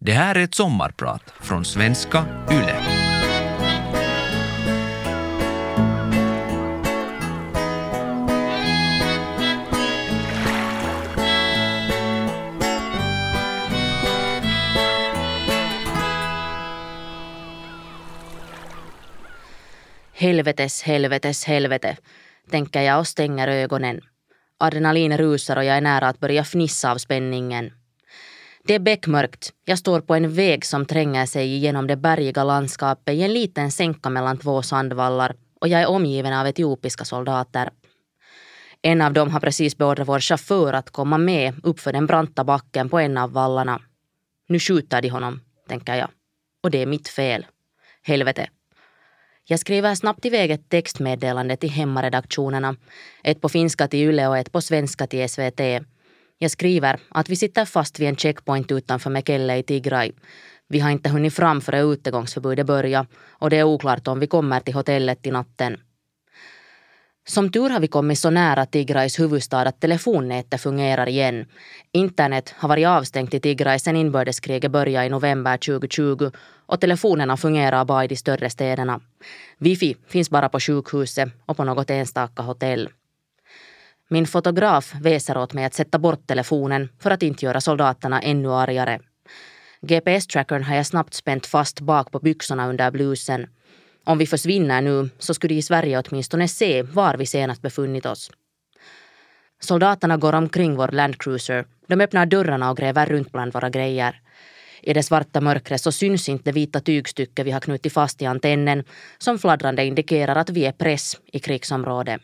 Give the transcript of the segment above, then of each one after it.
Det här är ett sommarprat från svenska YLE. Helvetes, helvetes, helvete, tänker jag och stänger ögonen. Adrenalin rusar och jag är nära att börja fnissa av spänningen. Det är beckmörkt. Jag står på en väg som tränger sig genom det bergiga landskapet i en liten sänka mellan två sandvallar och jag är omgiven av etiopiska soldater. En av dem har precis beordrat vår chaufför att komma med uppför den branta backen på en av vallarna. Nu skjuter de honom, tänker jag. Och det är mitt fel. Helvete. Jag skriver snabbt iväg ett textmeddelande till hemmaredaktionerna. Ett på finska till Yle och ett på svenska till SVT. Jag skriver att vi sitter fast vid en checkpoint utanför Mekelle i Tigray. Vi har inte hunnit fram före utegångsförbudet börjar och det är oklart om vi kommer till hotellet i natten. Som tur har vi kommit så nära Tigrays huvudstad att telefonnätet fungerar igen. Internet har varit avstängt i Tigray sedan inbördeskriget började i november 2020 och telefonerna fungerar bara i de större städerna. Wifi finns bara på sjukhuset och på något enstaka hotell. Min fotograf väser åt mig att sätta bort telefonen för att inte göra soldaterna ännu argare. GPS-trackern har jag snabbt spänt fast bak på byxorna under blusen. Om vi försvinner nu så skulle de i Sverige åtminstone se var vi senast befunnit oss. Soldaterna går omkring vår landcruiser. De öppnar dörrarna och gräver runt bland våra grejer. I det svarta mörkret så syns inte det vita tygstycke vi har knutit fast i antennen som fladdrande indikerar att vi är press i krigsområdet.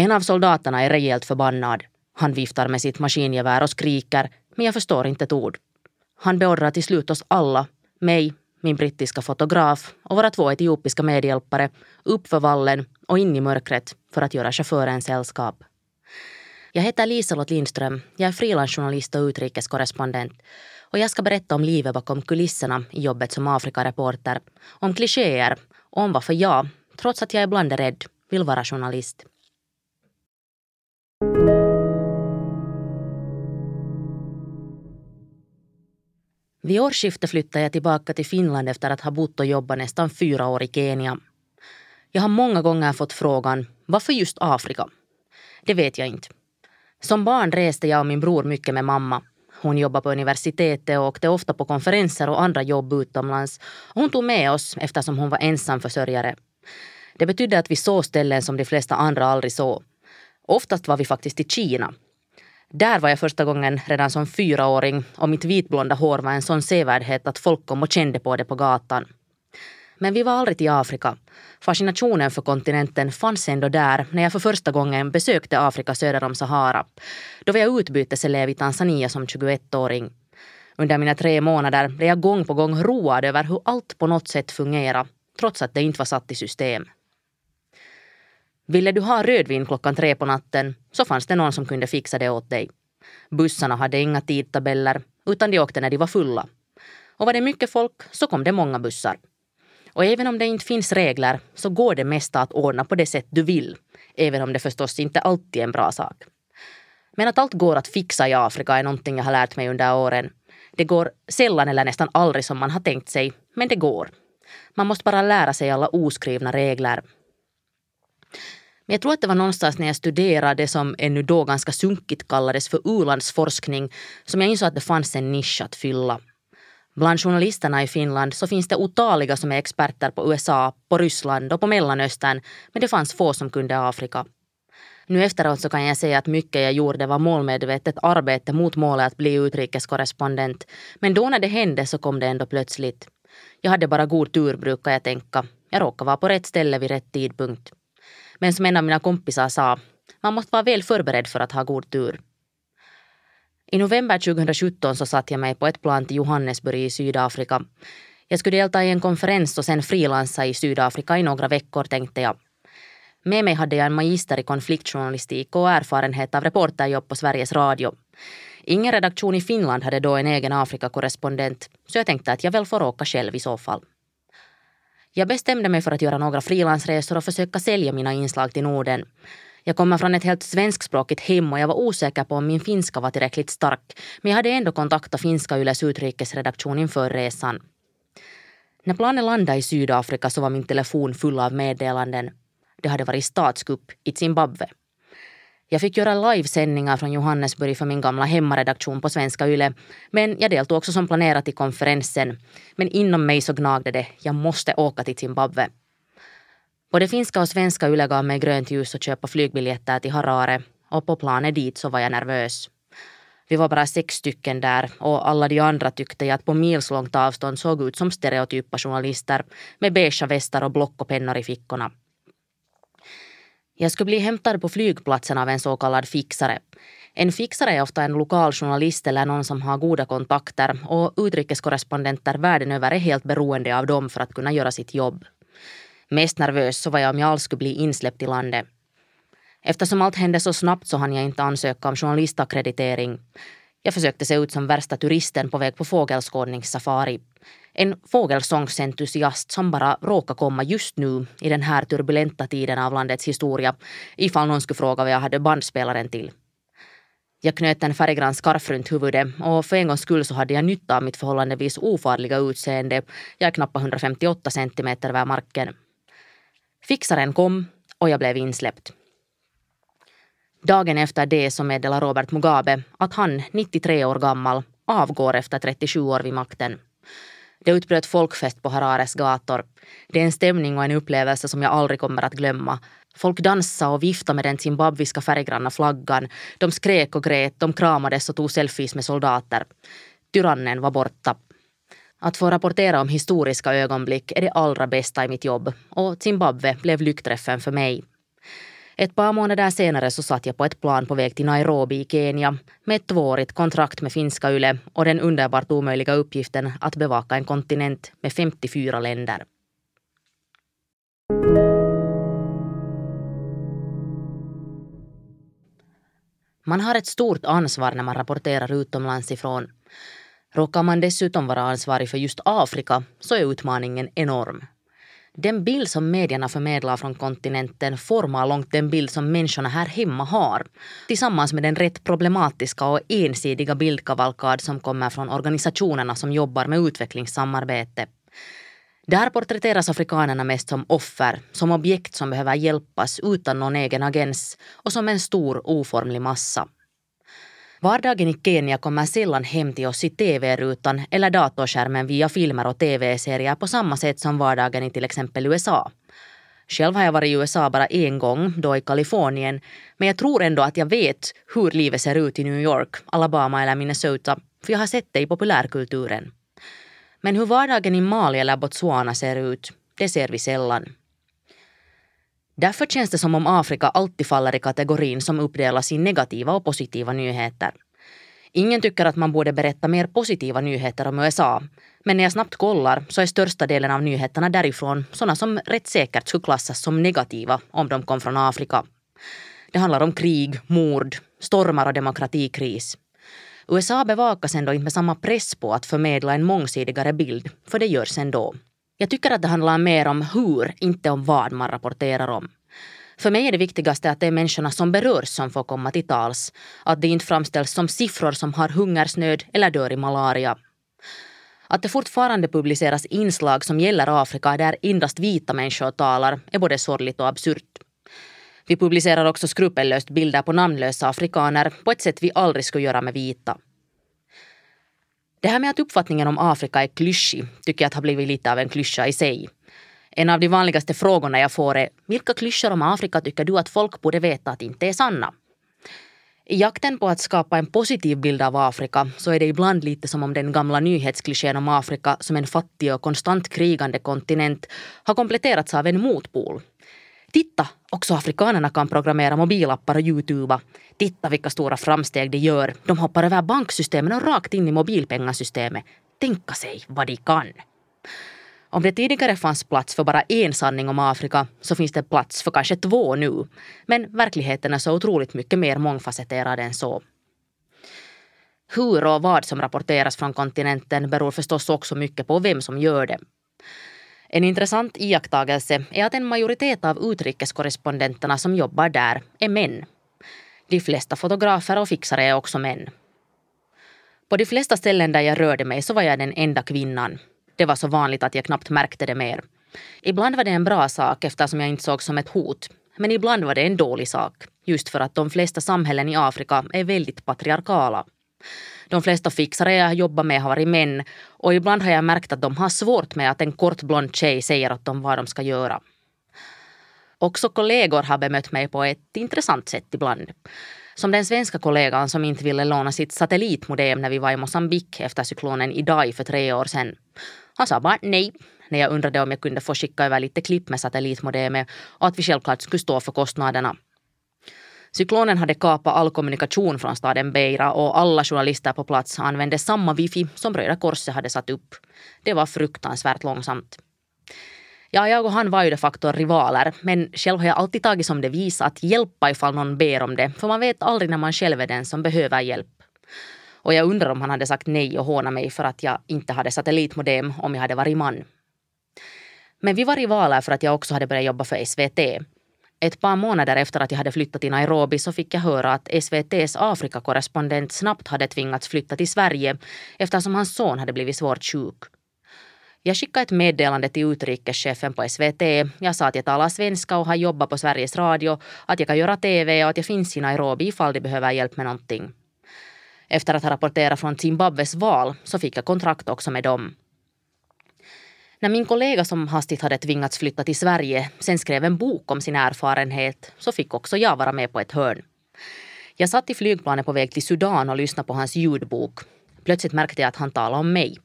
En av soldaterna är rejält förbannad. Han viftar med sitt maskingevär och skriker, men jag förstår inte ett ord. Han beordrar till slut oss alla, mig, min brittiska fotograf och våra två etiopiska medhjälpare upp för vallen och in i mörkret för att göra chauffören sällskap. Jag heter Liselott Lindström. Jag är frilansjournalist och utrikeskorrespondent. Och jag ska berätta om livet bakom kulisserna i jobbet som Afrikareporter. Om klichéer och om varför jag, trots att jag ibland är rädd, vill vara journalist. Vid årsskiftet flyttade jag tillbaka till Finland efter att ha bott och jobbat nästan fyra år i Kenya. Jag har många gånger fått frågan varför just Afrika? Det vet jag inte. Som barn reste jag och min bror mycket med mamma. Hon jobbade på universitetet och åkte ofta på konferenser och andra jobb utomlands. hon tog med oss eftersom hon var ensamförsörjare. Det betydde att vi såg ställen som de flesta andra aldrig såg. Oftast var vi faktiskt i Kina. Där var jag första gången redan som fyraåring och mitt vitblonda hår var en sån sevärdhet att folk kom och kände på det på gatan. Men vi var aldrig till Afrika. Fascinationen för kontinenten fanns ändå där när jag för första gången besökte Afrika söder om Sahara. Då var jag utbyteselev i Tanzania som 21-åring. Under mina tre månader blev jag gång på gång road över hur allt på något sätt fungerade, trots att det inte var satt i system. Ville du ha rödvin klockan tre på natten så fanns det någon som kunde fixa det åt dig. Bussarna hade inga tidtabeller utan de åkte när de var fulla. Och var det mycket folk så kom det många bussar. Och även om det inte finns regler så går det mesta att ordna på det sätt du vill. Även om det förstås inte alltid är en bra sak. Men att allt går att fixa i Afrika är någonting jag har lärt mig under åren. Det går sällan eller nästan aldrig som man har tänkt sig, men det går. Man måste bara lära sig alla oskrivna regler. Men jag tror att det var någonstans när jag studerade det som ännu då ganska sunkigt kallades för u-landsforskning som jag insåg att det fanns en nisch att fylla. Bland journalisterna i Finland så finns det otaliga som är experter på USA, på Ryssland och på Mellanöstern men det fanns få som kunde Afrika. Nu efteråt så kan jag säga att mycket jag gjorde var målmedvetet arbete mot målet att bli utrikeskorrespondent. Men då när det hände så kom det ändå plötsligt. Jag hade bara god tur brukar jag tänka. Jag råkade vara på rätt ställe vid rätt tidpunkt. Men som en av mina kompisar sa, man måste vara väl förberedd för att ha god tur. I november 2017 så satt jag mig på ett plan till Johannesburg i Sydafrika. Jag skulle delta i en konferens och sen frilansa i Sydafrika i några veckor tänkte jag. Med mig hade jag en magister i konfliktjournalistik och erfarenhet av reporterjobb på Sveriges Radio. Ingen redaktion i Finland hade då en egen Afrikakorrespondent så jag tänkte att jag väl får åka själv i så fall. Jag bestämde mig för att göra några frilansresor och försöka sälja mina inslag till Norden. Jag kommer från ett helt svenskspråkigt hem och jag var osäker på om min finska var tillräckligt stark. Men jag hade ändå kontaktat finska Yles utrikesredaktion inför resan. När planen landade i Sydafrika så var min telefon full av meddelanden. Det hade varit statskupp i Zimbabwe. Jag fick göra livesändningar från Johannesburg för min gamla hemmaredaktion på Svenska Yle. Men jag deltog också som planerat i konferensen. Men inom mig så gnagde det. Jag måste åka till Zimbabwe. Både finska och svenska Yle gav mig grönt ljus att köpa flygbiljetter till Harare. Och på planet dit så var jag nervös. Vi var bara sex stycken där och alla de andra tyckte jag att på milslångt avstånd såg ut som stereotypa journalister med beige västar och block och pennor i fickorna. Jag skulle bli hämtad på flygplatsen av en så kallad fixare. En fixare är ofta en lokal journalist eller någon som har goda kontakter och utrikeskorrespondenter världen över är helt beroende av dem för att kunna göra sitt jobb. Mest nervös så var jag om jag alls skulle bli insläppt i landet. Eftersom allt hände så snabbt så hann jag inte ansöka om journalistakkreditering. Jag försökte se ut som värsta turisten på väg på fågelskådningssafari. En fågelsångsentusiast som bara råkade komma just nu i den här turbulenta tiden av landets historia ifall någon skulle fråga vad jag hade bandspelaren till. Jag knöt en färggrann skarf runt huvudet och för en gångs skull så hade jag nytta av mitt förhållandevis ofarliga utseende. Jag är knappt 158 centimeter över marken. Fixaren kom och jag blev insläppt. Dagen efter det så meddelar Robert Mugabe att han, 93 år gammal, avgår efter 37 år vid makten. Det utbröt folkfest på Harares gator. Det är en stämning och en upplevelse som jag aldrig kommer att glömma. Folk dansade och viftade med den zimbabwiska färggranna flaggan. De skrek och grät, de kramades och tog selfies med soldater. Tyrannen var borta. Att få rapportera om historiska ögonblick är det allra bästa i mitt jobb och Zimbabwe blev lyckträffen för mig. Ett par månader senare så satt jag på ett plan på väg till Nairobi i Kenya med ett tvåårigt kontrakt med finska YLE och den underbart omöjliga uppgiften att bevaka en kontinent med 54 länder. Man har ett stort ansvar när man rapporterar utomlands ifrån. Råkar man dessutom vara ansvarig för just Afrika så är utmaningen enorm. Den bild som medierna förmedlar från kontinenten formar långt den bild som människorna här hemma har. Tillsammans med den rätt problematiska och ensidiga bildkavalkad som kommer från organisationerna som jobbar med utvecklingssamarbete. Där porträtteras afrikanerna mest som offer, som objekt som behöver hjälpas utan någon egen agens och som en stor oformlig massa. Vardagen i Kenya kommer sällan hem till oss i tv-rutan eller datorskärmen via filmer och tv-serier på samma sätt som vardagen i till exempel USA. Själv har jag varit i USA bara en gång, då i Kalifornien, men jag tror ändå att jag vet hur livet ser ut i New York, Alabama eller Minnesota, för jag har sett det i populärkulturen. Men hur vardagen i Mali eller Botswana ser ut, det ser vi sällan. Därför känns det som om Afrika alltid faller i kategorin som uppdelas i negativa och positiva nyheter. Ingen tycker att man borde berätta mer positiva nyheter om USA. Men när jag snabbt kollar så är största delen av nyheterna därifrån sådana som rätt säkert skulle klassas som negativa om de kom från Afrika. Det handlar om krig, mord, stormar och demokratikris. USA bevakas ändå inte med samma press på att förmedla en mångsidigare bild, för det görs ändå. Jag tycker att det handlar mer om hur, inte om vad man rapporterar om. För mig är det viktigaste att det är människorna som berörs som får komma till tals. Att det inte framställs som siffror som har hungersnöd eller dör i malaria. Att det fortfarande publiceras inslag som gäller Afrika där endast vita människor talar är både sorgligt och absurt. Vi publicerar också skrupellöst bilder på namnlösa afrikaner på ett sätt vi aldrig skulle göra med vita. Det här med att uppfattningen om Afrika är klyschig tycker jag att har blivit lite av en klyscha i sig. En av de vanligaste frågorna jag får är vilka klyschor om Afrika tycker du att folk borde veta att inte är sanna? I jakten på att skapa en positiv bild av Afrika så är det ibland lite som om den gamla nyhetsklichén om Afrika som en fattig och konstant krigande kontinent har kompletterats av en motpol. Titta, också afrikanerna kan programmera mobilappar och youtuba. Titta vilka stora framsteg de gör. De hoppar över banksystemen och rakt in i mobilpengasystemet. Tänka sig vad de kan. Om det tidigare fanns plats för bara en sanning om Afrika så finns det plats för kanske två nu. Men verkligheten är så otroligt mycket mer mångfacetterad än så. Hur och vad som rapporteras från kontinenten beror förstås också mycket på vem som gör det. En intressant iakttagelse är att en majoritet av utrikeskorrespondenterna som jobbar där är män. De flesta fotografer och fixare är också män. På de flesta ställen där jag rörde mig så var jag den enda kvinnan. Det var så vanligt att jag knappt märkte det mer. Ibland var det en bra sak eftersom jag inte såg som ett hot. Men ibland var det en dålig sak. Just för att de flesta samhällen i Afrika är väldigt patriarkala. De flesta fixare jag jobbat med har varit män och ibland har jag märkt att de har svårt med att en kort blond tjej säger åt dem vad de ska göra. Också kollegor har bemött mig på ett intressant sätt ibland. Som den svenska kollegan som inte ville låna sitt satellitmodem när vi var i Mosambik efter cyklonen Idai för tre år sedan. Han sa bara nej när jag undrade om jag kunde få skicka över lite klipp med satellitmodemet och att vi självklart skulle stå för kostnaderna. Cyklonen hade kapat all kommunikation från staden Beira och alla journalister på plats använde samma wifi som Röda Korset hade satt upp. Det var fruktansvärt långsamt. Ja, jag och han var ju de facto rivaler, men själv har jag alltid tagit som devis att hjälpa ifall någon ber om det, för man vet aldrig när man själv är den som behöver hjälp. Och jag undrar om han hade sagt nej och hånat mig för att jag inte hade satellitmodem om jag hade varit man. Men vi var rivaler för att jag också hade börjat jobba för SVT. Ett par månader efter att jag hade flyttat till Nairobi så fick jag höra att SVTs Afrikakorrespondent snabbt hade tvingats flytta till Sverige eftersom hans son hade blivit svårt sjuk. Jag skickade ett meddelande till utrikeschefen på SVT. Jag sa att jag talar svenska och har jobbat på Sveriges Radio, att jag kan göra TV och att jag finns i Nairobi ifall de behöver hjälp med någonting. Efter att ha rapporterat från Zimbabwes val så fick jag kontrakt också med dem. När min kollega som hastigt hade tvingats flytta till Sverige sen skrev en bok om sin erfarenhet så fick också jag vara med på ett hörn. Jag satt i flygplanet på väg till Sudan och lyssnade på hans ljudbok. Plötsligt märkte jag att han talade om mig.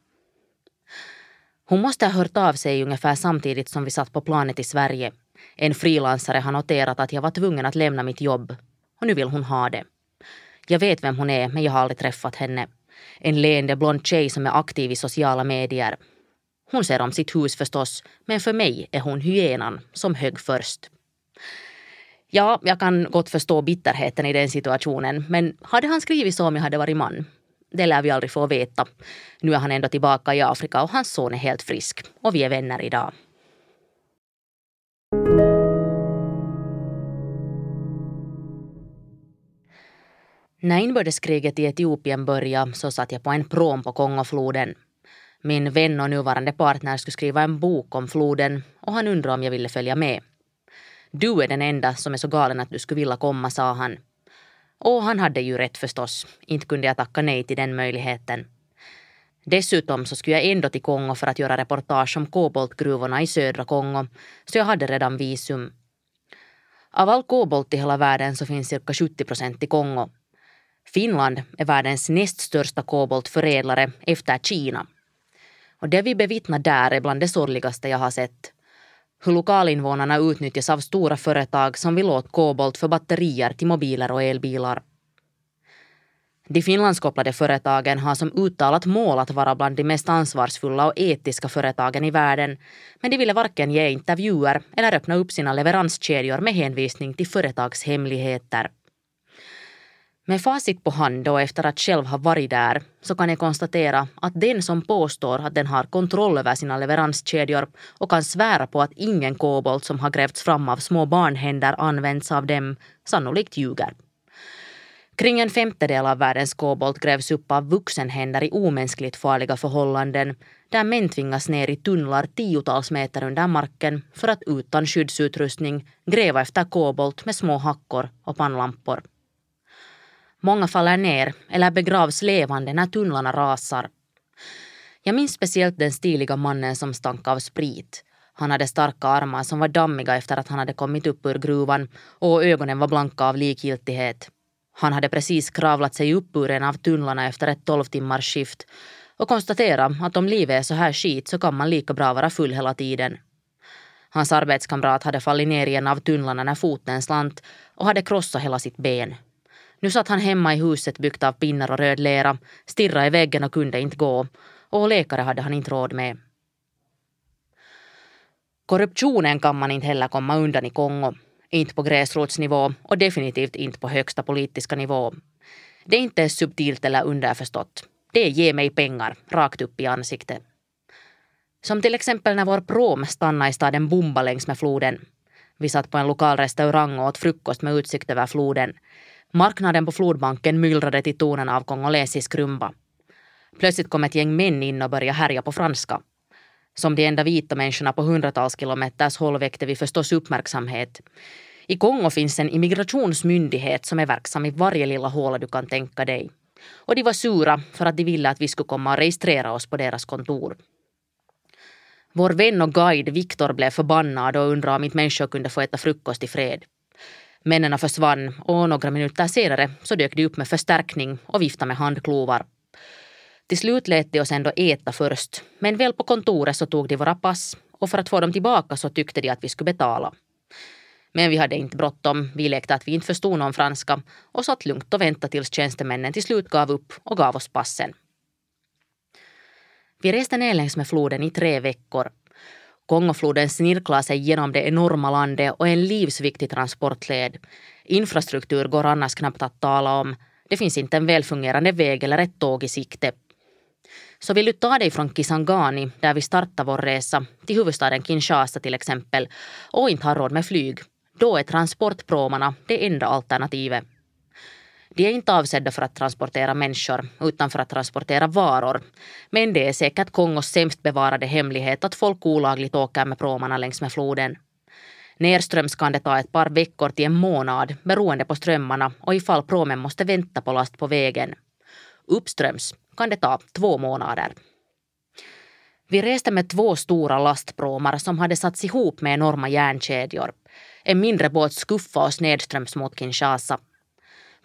Hon måste ha hört av sig ungefär samtidigt som vi satt på planet i Sverige. En frilansare har noterat att jag var tvungen att lämna mitt jobb. Och nu vill hon ha det. Jag vet vem hon är, men jag har aldrig träffat henne. En leende blond tjej som är aktiv i sociala medier. Hon ser om sitt hus förstås, men för mig är hon hyenan som högg först. Ja, jag kan gott förstå bitterheten i den situationen, men hade han skrivit så om jag hade varit man? Det lär vi aldrig få veta. Nu är han ändå tillbaka i Afrika och hans son är helt frisk. Och vi är vänner idag. När inbördeskriget i Etiopien började så satt jag på en prom på Kongofloden. Min vän och nuvarande partner skulle skriva en bok om floden och han undrade om jag ville följa med. Du är den enda som är så galen att du skulle vilja komma, sa han. Och han hade ju rätt förstås. Inte kunde jag tacka nej till den möjligheten. Dessutom så skulle jag ändå till Kongo för att göra reportage om koboltgruvorna i södra Kongo, så jag hade redan visum. Av all kobolt i hela världen så finns cirka 70 procent i Kongo. Finland är världens näst största koboltförädlare efter Kina. Och det vi bevittnar där är bland det sorgligaste jag har sett. Hur lokalinvånarna utnyttjas av stora företag som vill åt kobolt för batterier till mobiler och elbilar. De finlandskopplade företagen har som uttalat mål att vara bland de mest ansvarsfulla och etiska företagen i världen, men de ville varken ge intervjuer eller öppna upp sina leveranskedjor med hänvisning till företagshemligheter. Med facit på hand och efter att själv ha varit där så kan jag konstatera att den som påstår att den har kontroll över sina leveranskedjor och kan svära på att ingen kobolt som har grävts fram av små barnhänder används av dem sannolikt ljuger. Kring en femtedel av världens kobolt grävs upp av vuxenhänder i omänskligt farliga förhållanden där män tvingas ner i tunnlar tiotals meter under marken för att utan skyddsutrustning gräva efter kobolt med små hackor och pannlampor. Många faller ner eller begravs levande när tunnlarna rasar. Jag minns speciellt den stiliga mannen som stank av sprit. Han hade starka armar som var dammiga efter att han hade kommit upp ur gruvan och ögonen var blanka av likgiltighet. Han hade precis kravlat sig upp ur en av tunnlarna efter ett tolv timmars skift och konstatera att om livet är så här skit så kan man lika bra vara full hela tiden. Hans arbetskamrat hade fallit ner i en av tunnlarna när foten slant och hade krossat hela sitt ben. Nu satt han hemma i huset byggt av pinnar och röd lera, stirrade i väggen och kunde inte gå. Och läkare hade han inte råd med. Korruptionen kan man inte heller komma undan i Kongo. Inte på gräsrotsnivå och definitivt inte på högsta politiska nivå. Det är inte subtilt eller underförstått. Det är ge mig pengar, rakt upp i ansiktet. Som till exempel när vår prom stannade i staden Bumba längs med floden. Vi satt på en lokal restaurang och åt frukost med utsikt över floden. Marknaden på flodbanken myllrade till tonerna av kongolesisk rumba. Plötsligt kom ett gäng män in och började härja på franska. Som de enda vita människorna på hundratals kilometers håll väckte vi förstås uppmärksamhet. I Kongo finns en immigrationsmyndighet som är verksam i varje lilla håla du kan tänka dig. Och de var sura för att de ville att vi skulle komma och registrera oss på deras kontor. Vår vän och guide Viktor blev förbannad och undrade om inte människor kunde få äta frukost i fred. Männen försvann och några minuter senare så dök de upp med förstärkning och viftade med handklovar. Till slut lät de oss ändå äta först, men väl på kontoret så tog de våra pass och för att få dem tillbaka så tyckte de att vi skulle betala. Men vi hade inte bråttom, vi lekte att vi inte förstod någon franska och satt lugnt och väntade tills tjänstemännen till slut gav upp och gav oss passen. Vi reste ner längs med floden i tre veckor. Kongofloden snirklar sig genom det enorma landet och är en livsviktig transportled. Infrastruktur går annars knappt att tala om. Det finns inte en välfungerande väg eller ett tåg i sikte. Så vill du ta dig från Kisangani, där vi startar vår resa, till huvudstaden Kinshasa till exempel, och inte har råd med flyg, då är transportpråmarna det enda alternativet. De är inte avsedda för att transportera människor utan för att transportera varor. Men det är säkert Kongos sämst bevarade hemlighet att folk olagligt åker med pråmarna längs med floden. Nerströms kan det ta ett par veckor till en månad beroende på strömmarna och ifall pråmen måste vänta på last på vägen. Uppströms kan det ta två månader. Vi reste med två stora lastpråmar som hade satts ihop med enorma järnkedjor. En mindre båt skuffade oss nedströms mot Kinshasa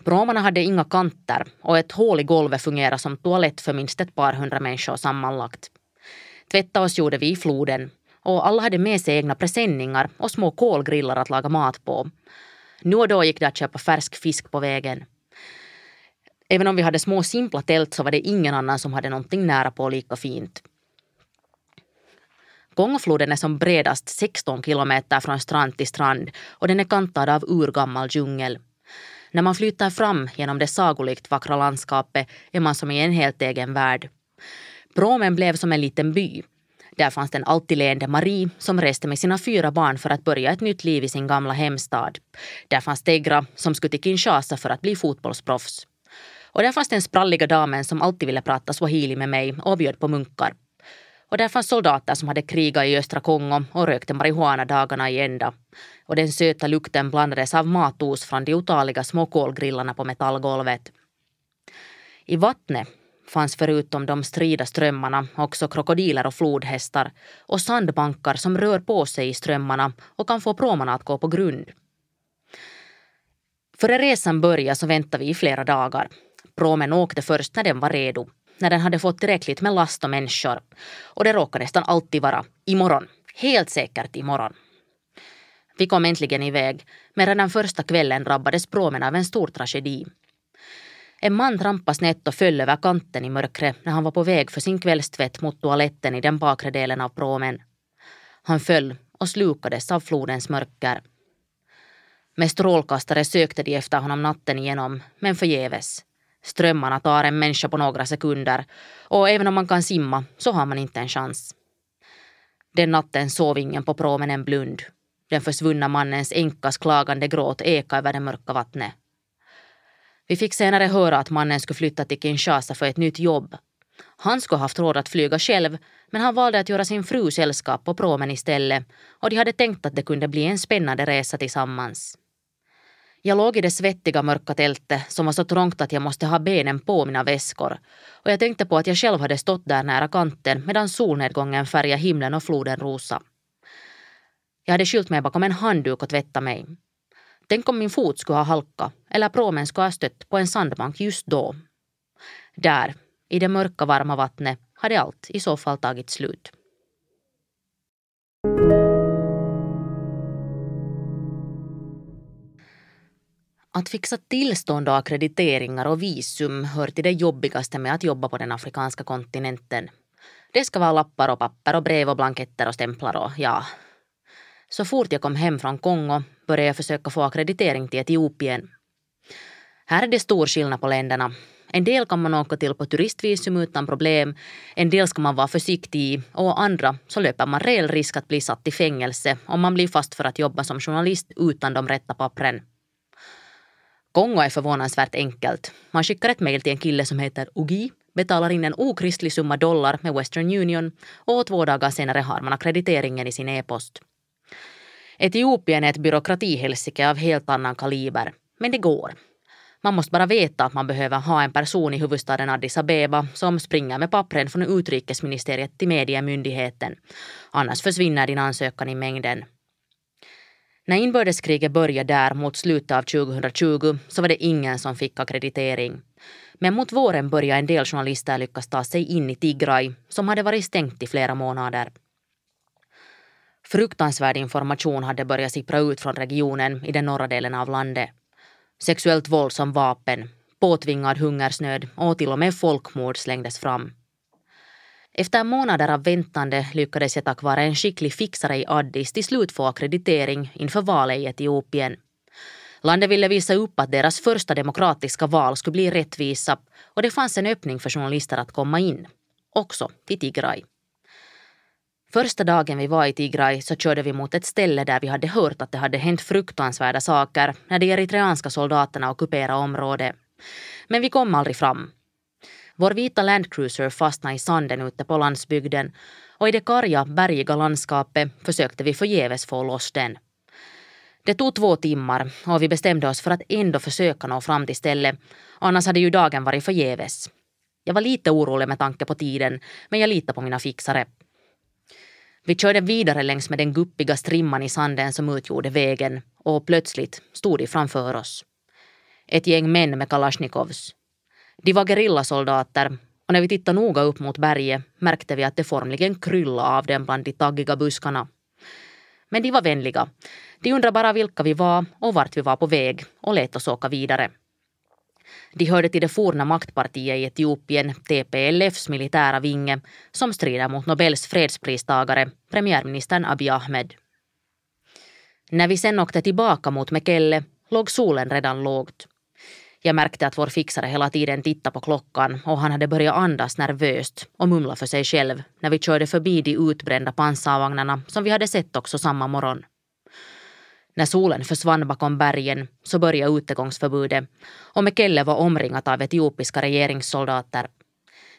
Pråmarna hade inga kanter och ett hål i golvet fungerade som toalett för minst ett par hundra människor sammanlagt. Tvätta oss gjorde vi i floden och alla hade med sig egna presenningar och små kolgrillar att laga mat på. Nu och då gick det att köpa färsk fisk på vägen. Även om vi hade små simpla tält så var det ingen annan som hade någonting nära på lika fint. Kongofloden är som bredast 16 kilometer från strand till strand och den är kantad av urgammal djungel. När man flyttar fram genom det sagolikt vackra landskapet är man som i en helt egen värld. Pråmen blev som en liten by. Där fanns den alltid leende Marie som reste med sina fyra barn för att börja ett nytt liv i sin gamla hemstad. Där fanns Tegra som skulle till Kinshasa för att bli fotbollsproffs. Och där fanns den spralliga damen som alltid ville prata swahili med mig och bjöd på munkar. Och där fanns soldater som hade krigat i östra Kongo och rökte marijuana dagarna i ända. Och den söta lukten blandades av matos från de otaliga små kolgrillarna på metallgolvet. I vattnet fanns förutom de strida strömmarna också krokodiler och flodhästar och sandbankar som rör på sig i strömmarna och kan få pråmarna att gå på grund. Före resan började så väntade vi i flera dagar. Pråmen åkte först när den var redo när den hade fått tillräckligt med last och människor. Och det råkade nästan alltid vara imorgon. Helt säkert imorgon. Vi kom äntligen iväg, men redan första kvällen drabbades pråmen av en stor tragedi. En man trampade snett och föll över kanten i mörkret när han var på väg för sin kvällstvätt mot toaletten i den bakre delen av pråmen. Han föll och slukades av flodens mörker. Med strålkastare sökte de efter honom natten igenom, men förgäves. Strömmarna tar en människa på några sekunder och även om man kan simma så har man inte en chans. Den natten sov ingen på pråmen en blund. Den försvunna mannens änkas klagande gråt eka över det mörka vattnet. Vi fick senare höra att mannen skulle flytta till Kinshasa för ett nytt jobb. Han skulle haft råd att flyga själv men han valde att göra sin fru sällskap på pråmen istället och de hade tänkt att det kunde bli en spännande resa tillsammans. Jag låg i det svettiga mörka tältet som var så trångt att jag måste ha benen på mina väskor. Och jag tänkte på att jag själv hade stått där nära kanten medan solnedgången färgade himlen och floden rosa. Jag hade skylt mig bakom en handduk och tvättat mig. Tänk om min fot skulle ha halka eller pråmen skulle ha stött på en sandbank just då. Där, i det mörka varma vattnet, hade allt i så fall tagit slut. Att fixa tillstånd och akkrediteringar och visum hör till det jobbigaste med att jobba på den afrikanska kontinenten. Det ska vara lappar och papper och brev och blanketter och stämplar och ja. Så fort jag kom hem från Kongo började jag försöka få akkreditering till Etiopien. Här är det stor skillnad på länderna. En del kan man åka till på turistvisum utan problem, en del ska man vara försiktig i och andra så löper man reell risk att bli satt i fängelse om man blir fast för att jobba som journalist utan de rätta pappren. Kongo är förvånansvärt enkelt. Man skickar ett mejl till en kille som heter Ugi, betalar in en okristlig summa dollar med Western Union och två dagar senare har man akkrediteringen i sin e-post. Etiopien är ett byråkratihelsike av helt annan kaliber, men det går. Man måste bara veta att man behöver ha en person i huvudstaden Addis Abeba som springer med pappren från utrikesministeriet till mediemyndigheten. Annars försvinner din ansökan i mängden. När inbördeskriget började där mot slutet av 2020 så var det ingen som fick akkreditering. Men mot våren började en del journalister lyckas ta sig in i Tigray som hade varit stängt i flera månader. Fruktansvärd information hade börjat sippra ut från regionen i den norra delen av landet. Sexuellt våld som vapen, påtvingad hungersnöd och till och med folkmord slängdes fram. Efter månader av väntande lyckades jag tack vare en skicklig fixare i Addis till slut få akkreditering inför valet i Etiopien. Landet ville visa upp att deras första demokratiska val skulle bli rättvisa och det fanns en öppning för journalister att komma in. Också till Tigray. Första dagen vi var i Tigray så körde vi mot ett ställe där vi hade hört att det hade hänt fruktansvärda saker när de eritreanska soldaterna ockuperade området. Men vi kom aldrig fram. Vår vita landcruiser fastnade i sanden ute på landsbygden och i det karga, bergiga landskapet försökte vi förgäves få loss den. Det tog två timmar och vi bestämde oss för att ändå försöka nå fram till stället, annars hade ju dagen varit förgäves. Jag var lite orolig med tanke på tiden, men jag litade på mina fixare. Vi körde vidare längs med den guppiga strimman i sanden som utgjorde vägen och plötsligt stod de framför oss. Ett gäng män med kalasjnikovs. De var gerillasoldater och när vi tittade noga upp mot berget märkte vi att det formligen kryllade av dem bland de taggiga buskarna. Men de var vänliga. De undrade bara vilka vi var och vart vi var på väg och lät oss åka vidare. De hörde till det forna maktpartiet i Etiopien, TPLFs militära vinge, som strider mot Nobels fredspristagare, premiärministern Abiy Ahmed. När vi sen åkte tillbaka mot Mekelle låg solen redan lågt. Jag märkte att vår fixare hela tiden tittade på klockan och han hade börjat andas nervöst och mumla för sig själv när vi körde förbi de utbrända pansarvagnarna som vi hade sett också samma morgon. När solen försvann bakom bergen så började utegångsförbudet och Mekelle var omringat av etiopiska regeringssoldater.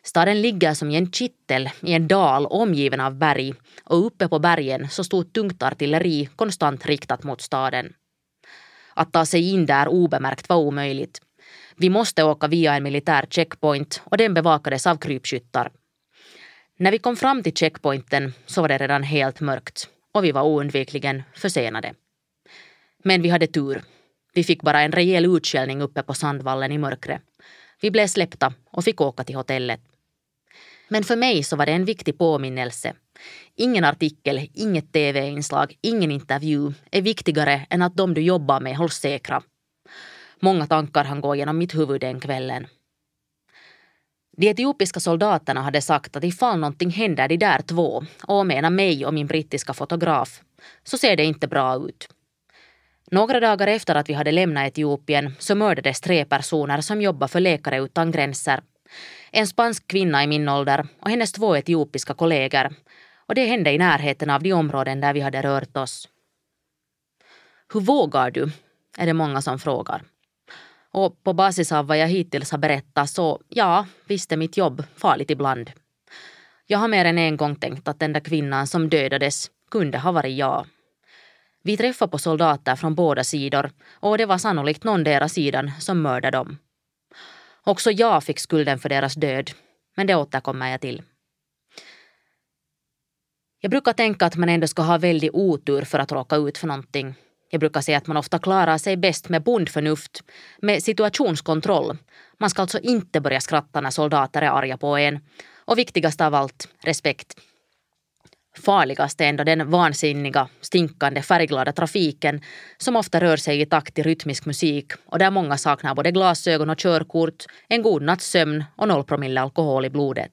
Staden ligger som i en kittel i en dal omgiven av berg och uppe på bergen så stod tungt artilleri konstant riktat mot staden. Att ta sig in där obemärkt var omöjligt. Vi måste åka via en militär checkpoint och den bevakades av krypskyttar. När vi kom fram till checkpointen så var det redan helt mörkt och vi var oundvikligen försenade. Men vi hade tur. Vi fick bara en rejäl utskällning uppe på Sandvallen i mörkret. Vi blev släppta och fick åka till hotellet. Men för mig så var det en viktig påminnelse. Ingen artikel, inget tv-inslag, ingen intervju är viktigare än att de du jobbar med hålls säkra. Många tankar han gå genom mitt huvud den kvällen. De etiopiska soldaterna hade sagt att ifall någonting händer de där två, och menar mig och min brittiska fotograf, så ser det inte bra ut. Några dagar efter att vi hade lämnat Etiopien så mördades tre personer som jobbar för Läkare utan gränser. En spansk kvinna i min ålder och hennes två etiopiska kollegor. Och det hände i närheten av de områden där vi hade rört oss. Hur vågar du? är det många som frågar. Och på basis av vad jag hittills har berättat så, ja, visst är mitt jobb farligt ibland. Jag har mer än en gång tänkt att den där kvinnan som dödades kunde ha varit jag. Vi träffade på soldater från båda sidor och det var sannolikt någon deras sidan som mördade dem. Också jag fick skulden för deras död, men det återkommer jag till. Jag brukar tänka att man ändå ska ha väldigt otur för att råka ut för någonting. Jag brukar säga att man ofta klarar sig bäst med bondförnuft, med situationskontroll. Man ska alltså inte börja skratta när soldater är arga på en. Och viktigast av allt, respekt. Farligast är ändå den vansinniga, stinkande, färgglada trafiken som ofta rör sig i takt till rytmisk musik och där många saknar både glasögon och körkort, en god natts sömn och noll promille alkohol i blodet.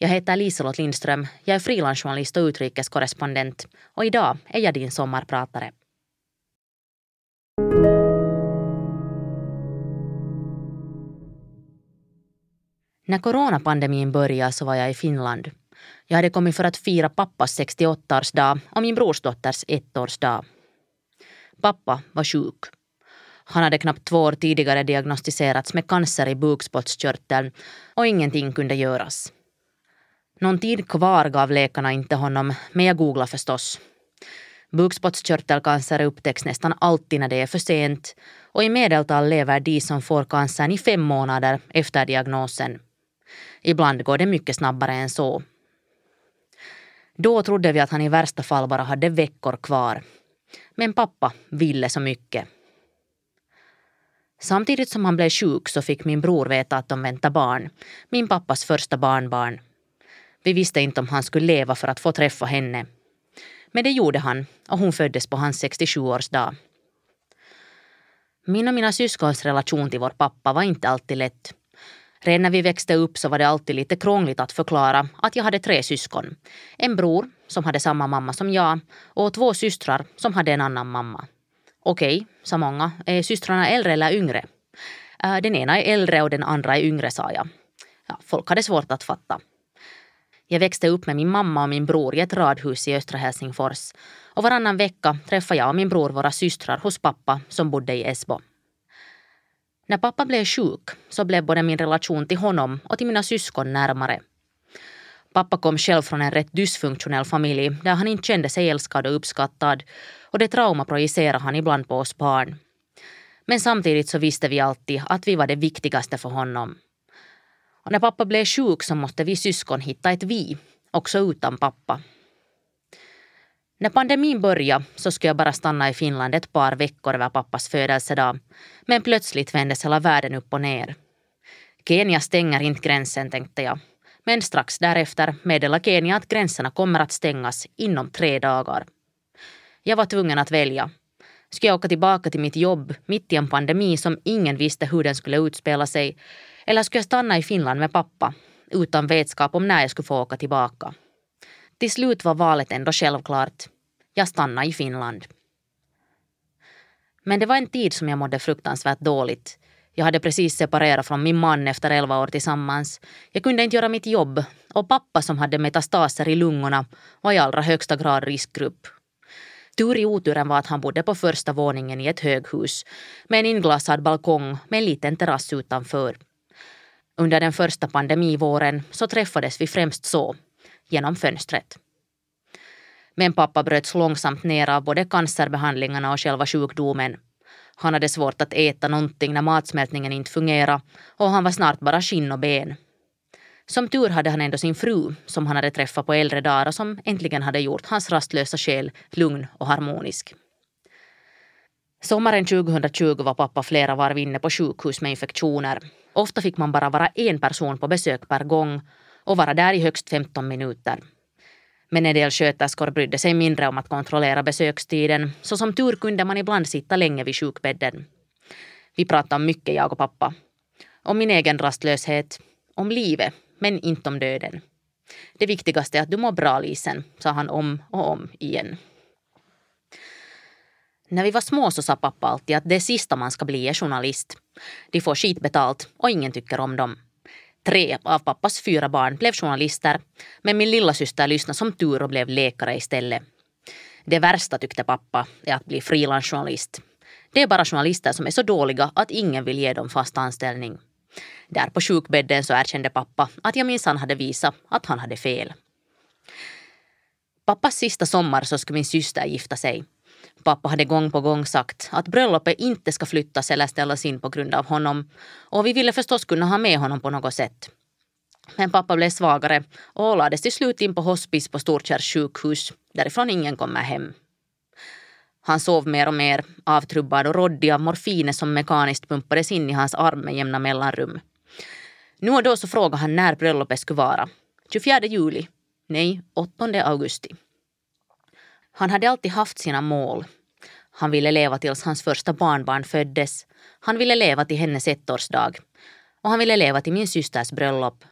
Jag heter Liselott Lindström, jag är frilansjournalist och utrikeskorrespondent och idag är jag din sommarpratare. När coronapandemin började så var jag i Finland. Jag hade kommit för att fira pappas 68-årsdag och min brorsdotters ettårsdag. Pappa var sjuk. Han hade knappt två år tidigare diagnostiserats med cancer i bukspottkörteln och ingenting kunde göras. Någon tid kvar gav läkarna inte honom, men jag googlade förstås. Bukspottkörtelcancer upptäcks nästan alltid när det är för sent och i medeltal lever de som får cancern i fem månader efter diagnosen. Ibland går det mycket snabbare än så. Då trodde vi att han i värsta fall bara hade veckor kvar. Men pappa ville så mycket. Samtidigt som han blev sjuk så fick min bror veta att de väntar barn. Min pappas första barnbarn. Vi visste inte om han skulle leva för att få träffa henne. Men det gjorde han och hon föddes på hans 67-årsdag. Min och mina syskons relation till vår pappa var inte alltid lätt. Redan när vi växte upp så var det alltid lite krångligt att förklara att jag hade tre syskon. En bror som hade samma mamma som jag och två systrar som hade en annan mamma. Okej, sa många, är systrarna äldre eller yngre? Äh, den ena är äldre och den andra är yngre, sa jag. Ja, folk hade svårt att fatta. Jag växte upp med min mamma och min bror i ett radhus i östra Helsingfors och varannan vecka träffade jag och min bror våra systrar hos pappa som bodde i Esbo. När pappa blev sjuk så blev både min relation till honom och till mina syskon närmare. Pappa kom själv från en rätt dysfunktionell familj där han inte kände sig älskad och uppskattad och det trauma projicerade han ibland på oss barn. Men samtidigt så visste vi alltid att vi var det viktigaste för honom. Och när pappa blev sjuk så måste vi syskon hitta ett vi, också utan pappa. När pandemin började så skulle jag bara stanna i Finland ett par veckor över pappas födelsedag. Men plötsligt vändes hela världen upp och ner. Kenya stänger inte gränsen, tänkte jag. Men strax därefter meddelade Kenya att gränserna kommer att stängas inom tre dagar. Jag var tvungen att välja. Skulle jag åka tillbaka till mitt jobb mitt i en pandemi som ingen visste hur den skulle utspela sig? Eller skulle jag stanna i Finland med pappa utan vetskap om när jag skulle få åka tillbaka? Till slut var valet ändå självklart. Jag stannade i Finland. Men det var en tid som jag mådde fruktansvärt dåligt. Jag hade precis separerat från min man efter elva år tillsammans. Jag kunde inte göra mitt jobb och pappa som hade metastaser i lungorna var i allra högsta grad riskgrupp. Tur i oturen var att han bodde på första våningen i ett höghus med en inglasad balkong med en liten terrass utanför. Under den första pandemivåren så träffades vi främst så, genom fönstret. Men pappa bröts långsamt ner av både cancerbehandlingarna och själva sjukdomen. Han hade svårt att äta någonting när matsmältningen inte fungerade och han var snart bara skinn och ben. Som tur hade han ändå sin fru som han hade träffat på äldre dagar och som äntligen hade gjort hans rastlösa själ lugn och harmonisk. Sommaren 2020 var pappa flera varv inne på sjukhus med infektioner. Ofta fick man bara vara en person på besök per gång och vara där i högst 15 minuter. Men en del sköterskor brydde sig mindre om att kontrollera besökstiden, så som tur kunde man ibland sitta länge vid sjukbädden. Vi pratade om mycket, jag och pappa. Om min egen rastlöshet, om livet, men inte om döden. Det viktigaste är att du mår bra, Lisen, sa han om och om igen. När vi var små så sa pappa alltid att det sista man ska bli är journalist. De får skitbetalt och ingen tycker om dem. Tre av pappas fyra barn blev journalister men min lilla syster lyssnade som tur och blev läkare istället. Det värsta tyckte pappa är att bli frilansjournalist. Det är bara journalister som är så dåliga att ingen vill ge dem fast anställning. Där på sjukbädden så erkände pappa att jag minsann hade visat att han hade fel. Pappas sista sommar så skulle min syster gifta sig. Pappa hade gång på gång sagt att bröllopet inte ska flyttas eller ställas in på grund av honom och vi ville förstås kunna ha med honom på något sätt. Men pappa blev svagare och lades till slut in på hospice på Storkärrs sjukhus därifrån ingen kommer hem. Han sov mer och mer, avtrubbad och råddig av morfinet som mekaniskt pumpades in i hans arm med jämna mellanrum. Nu och då så frågade han när bröllopet skulle vara. 24 juli? Nej, 8 augusti. Han hade alltid haft sina mål. Han ville leva tills hans första barnbarn föddes. Han ville leva till hennes ettårsdag. Och han ville leva till min systers bröllop.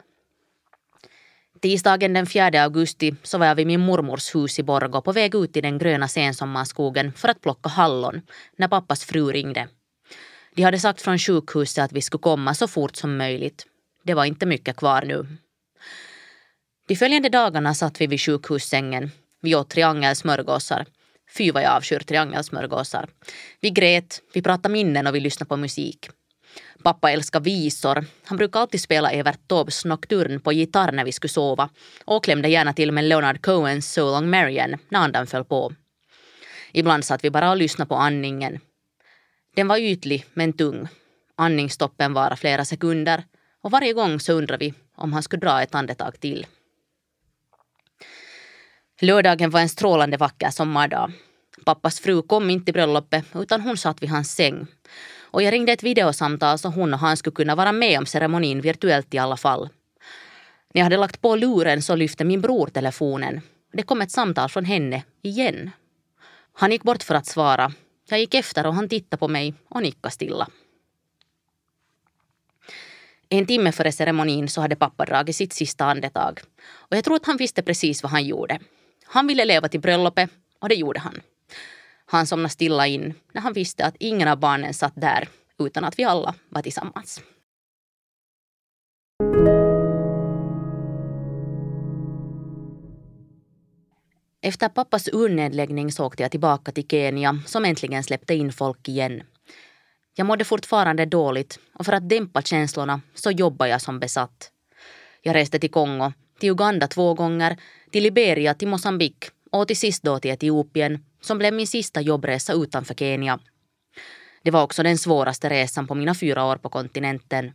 Tisdagen den 4 augusti så var jag vid min mormors hus i Borgå på väg ut i den gröna sensommarskogen för att plocka hallon när pappas fru ringde. De hade sagt från sjukhuset att vi skulle komma så fort som möjligt. Det var inte mycket kvar nu. De följande dagarna satt vi vid sjukhussängen. Vi åt triangelsmörgåsar. Fy vad jag avskyr triangelsmörgåsar. Vi grät, vi pratade minnen och vi lyssnade på musik. Pappa älskar visor. Han brukar alltid spela Evert Taubes Nocturne på gitarr när vi skulle sova och klämde gärna till med Leonard Cohens So Long Marian när andan föll på. Ibland satt vi bara och lyssnade på andningen. Den var ytlig men tung. Andningsstoppen var flera sekunder och varje gång så undrade vi om han skulle dra ett andetag till. Lördagen var en strålande vacker sommardag. Pappas fru kom inte till bröllopet utan hon satt vid hans säng. Och jag ringde ett videosamtal så hon och han skulle kunna vara med om ceremonin virtuellt i alla fall. När jag hade lagt på luren så lyfte min bror telefonen. Det kom ett samtal från henne, igen. Han gick bort för att svara. Jag gick efter och han tittade på mig och nickade stilla. En timme före ceremonin så hade pappa dragit sitt sista andetag. Och jag tror att han visste precis vad han gjorde. Han ville leva till bröllopet och det gjorde han. Han somnade stilla in när han visste att ingen av barnen satt där utan att vi alla var tillsammans. Efter pappas urnedläggning så åkte jag tillbaka till Kenya som äntligen släppte in folk igen. Jag mådde fortfarande dåligt och för att dämpa känslorna så jobbade jag som besatt. Jag reste till Kongo, till Uganda två gånger, till Liberia, till Mosambik och till sist då till Etiopien som blev min sista jobbresa utanför Kenya. Det var också den svåraste resan på mina fyra år på kontinenten.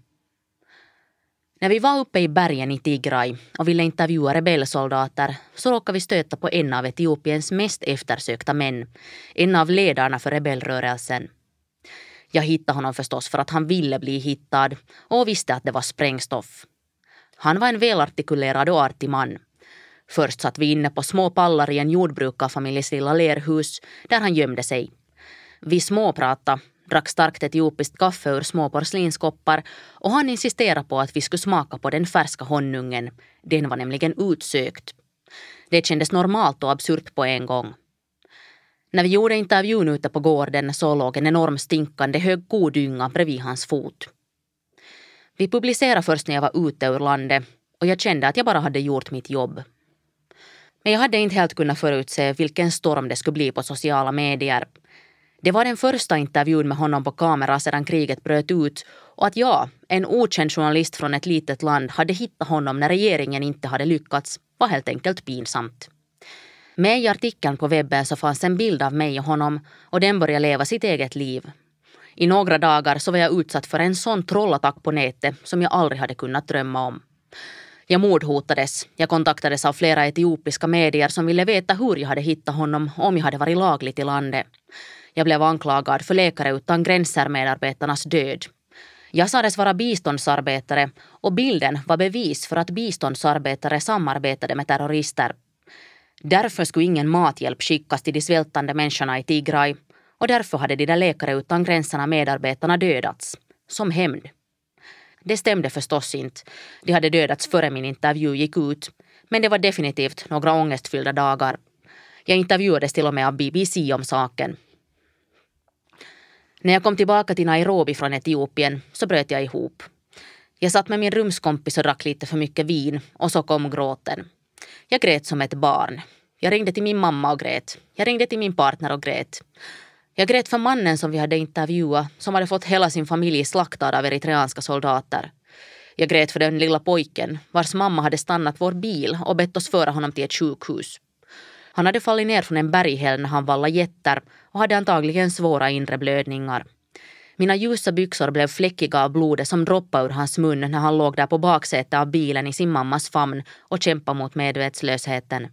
När vi var uppe i bergen i Tigray och ville intervjua rebellsoldater så råkade vi stöta på en av Etiopiens mest eftersökta män, en av ledarna för rebellrörelsen. Jag hittade honom förstås för att han ville bli hittad och visste att det var sprängstoff. Han var en välartikulerad och artig man. Först satt vi inne på små pallar i en jordbrukarfamiljs lilla lerhus där han gömde sig. Vi småpratade, drack starkt etiopiskt kaffe ur små porslinskoppar och han insisterade på att vi skulle smaka på den färska honungen. Den var nämligen utsökt. Det kändes normalt och absurt på en gång. När vi gjorde intervjun ute på gården så låg en enorm stinkande hög kodynga bredvid hans fot. Vi publicerade först när jag var ute ur landet och jag kände att jag bara hade gjort mitt jobb. Men jag hade inte helt kunnat förutse vilken storm det skulle bli på sociala medier. Det var den första intervjun med honom på kamera sedan kriget bröt ut och att jag, en okänd journalist från ett litet land, hade hittat honom när regeringen inte hade lyckats var helt enkelt pinsamt. Med i artikeln på webben så fanns en bild av mig och honom och den började leva sitt eget liv. I några dagar så var jag utsatt för en sån trollattack på nätet som jag aldrig hade kunnat drömma om. Jag mordhotades. Jag kontaktades av flera etiopiska medier som ville veta hur jag hade hittat honom om jag hade varit lagligt i landet. Jag blev anklagad för Läkare utan gränser-medarbetarnas död. Jag sades vara biståndsarbetare och bilden var bevis för att biståndsarbetare samarbetade med terrorister. Därför skulle ingen mathjälp skickas till de svältande människorna i Tigray och därför hade de där Läkare utan gränserna medarbetarna dödats. Som hämnd. Det stämde förstås inte. De hade dödats före min intervju gick ut. Men det var definitivt några ångestfyllda dagar. Jag intervjuades till och med av BBC om saken. När jag kom tillbaka till Nairobi från Etiopien så bröt jag ihop. Jag satt med min rumskompis och drack lite för mycket vin och så kom gråten. Jag grät som ett barn. Jag ringde till min mamma och grät. Jag ringde till min partner och grät. Jag grät för mannen som vi hade intervjuat som hade fått hela sin familj slaktad av eritreanska soldater. Jag grät för den lilla pojken vars mamma hade stannat vår bil och bett oss föra honom till ett sjukhus. Han hade fallit ner från en berghäll när han vallade getter och hade antagligen svåra inre blödningar. Mina ljusa byxor blev fläckiga av blodet som droppade ur hans mun när han låg där på baksätet av bilen i sin mammas famn och kämpade mot medvetslösheten.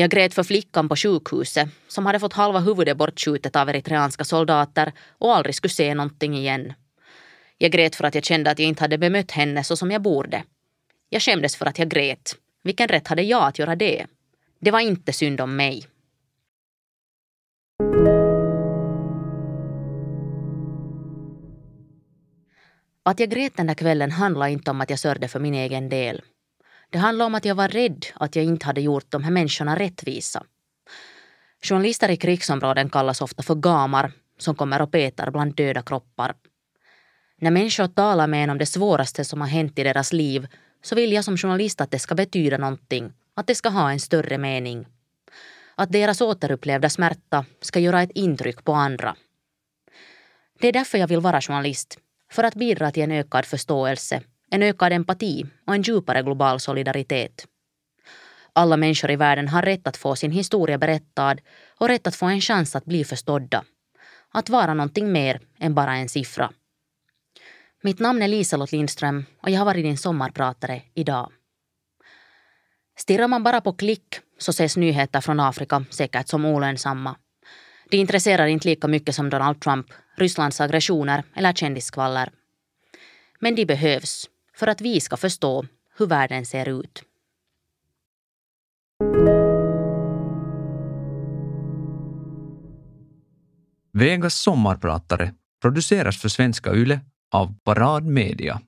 Jag grät för flickan på sjukhuset som hade fått halva huvudet bortskjutet av eritreanska soldater och aldrig skulle se någonting igen. Jag grät för att jag kände att jag inte hade bemött henne så som jag borde. Jag skämdes för att jag grät. Vilken rätt hade jag att göra det? Det var inte synd om mig. Att jag grät den där kvällen handlade inte om att jag sörjde för min egen del. Det handlade om att jag var rädd att jag inte hade gjort de här människorna rättvisa. Journalister i krigsområden kallas ofta för gamar som kommer och petar bland döda kroppar. När människor talar med en om det svåraste som har hänt i deras liv så vill jag som journalist att det ska betyda någonting, att det ska ha en större mening. Att deras återupplevda smärta ska göra ett intryck på andra. Det är därför jag vill vara journalist, för att bidra till en ökad förståelse, en ökad empati och en djupare global solidaritet. Alla människor i världen har rätt att få sin historia berättad och rätt att få en chans att bli förstådda. Att vara någonting mer än bara en siffra. Mitt namn är Liselott Lindström och jag har varit din sommarpratare idag. Stirrar man bara på klick så ses nyheter från Afrika säkert som olönsamma. De intresserar inte lika mycket som Donald Trump, Rysslands aggressioner eller kändiskvaller. Men de behövs för att vi ska förstå hur världen ser ut. Vegas sommarpratare produceras för Svenska Yle av Parad Media.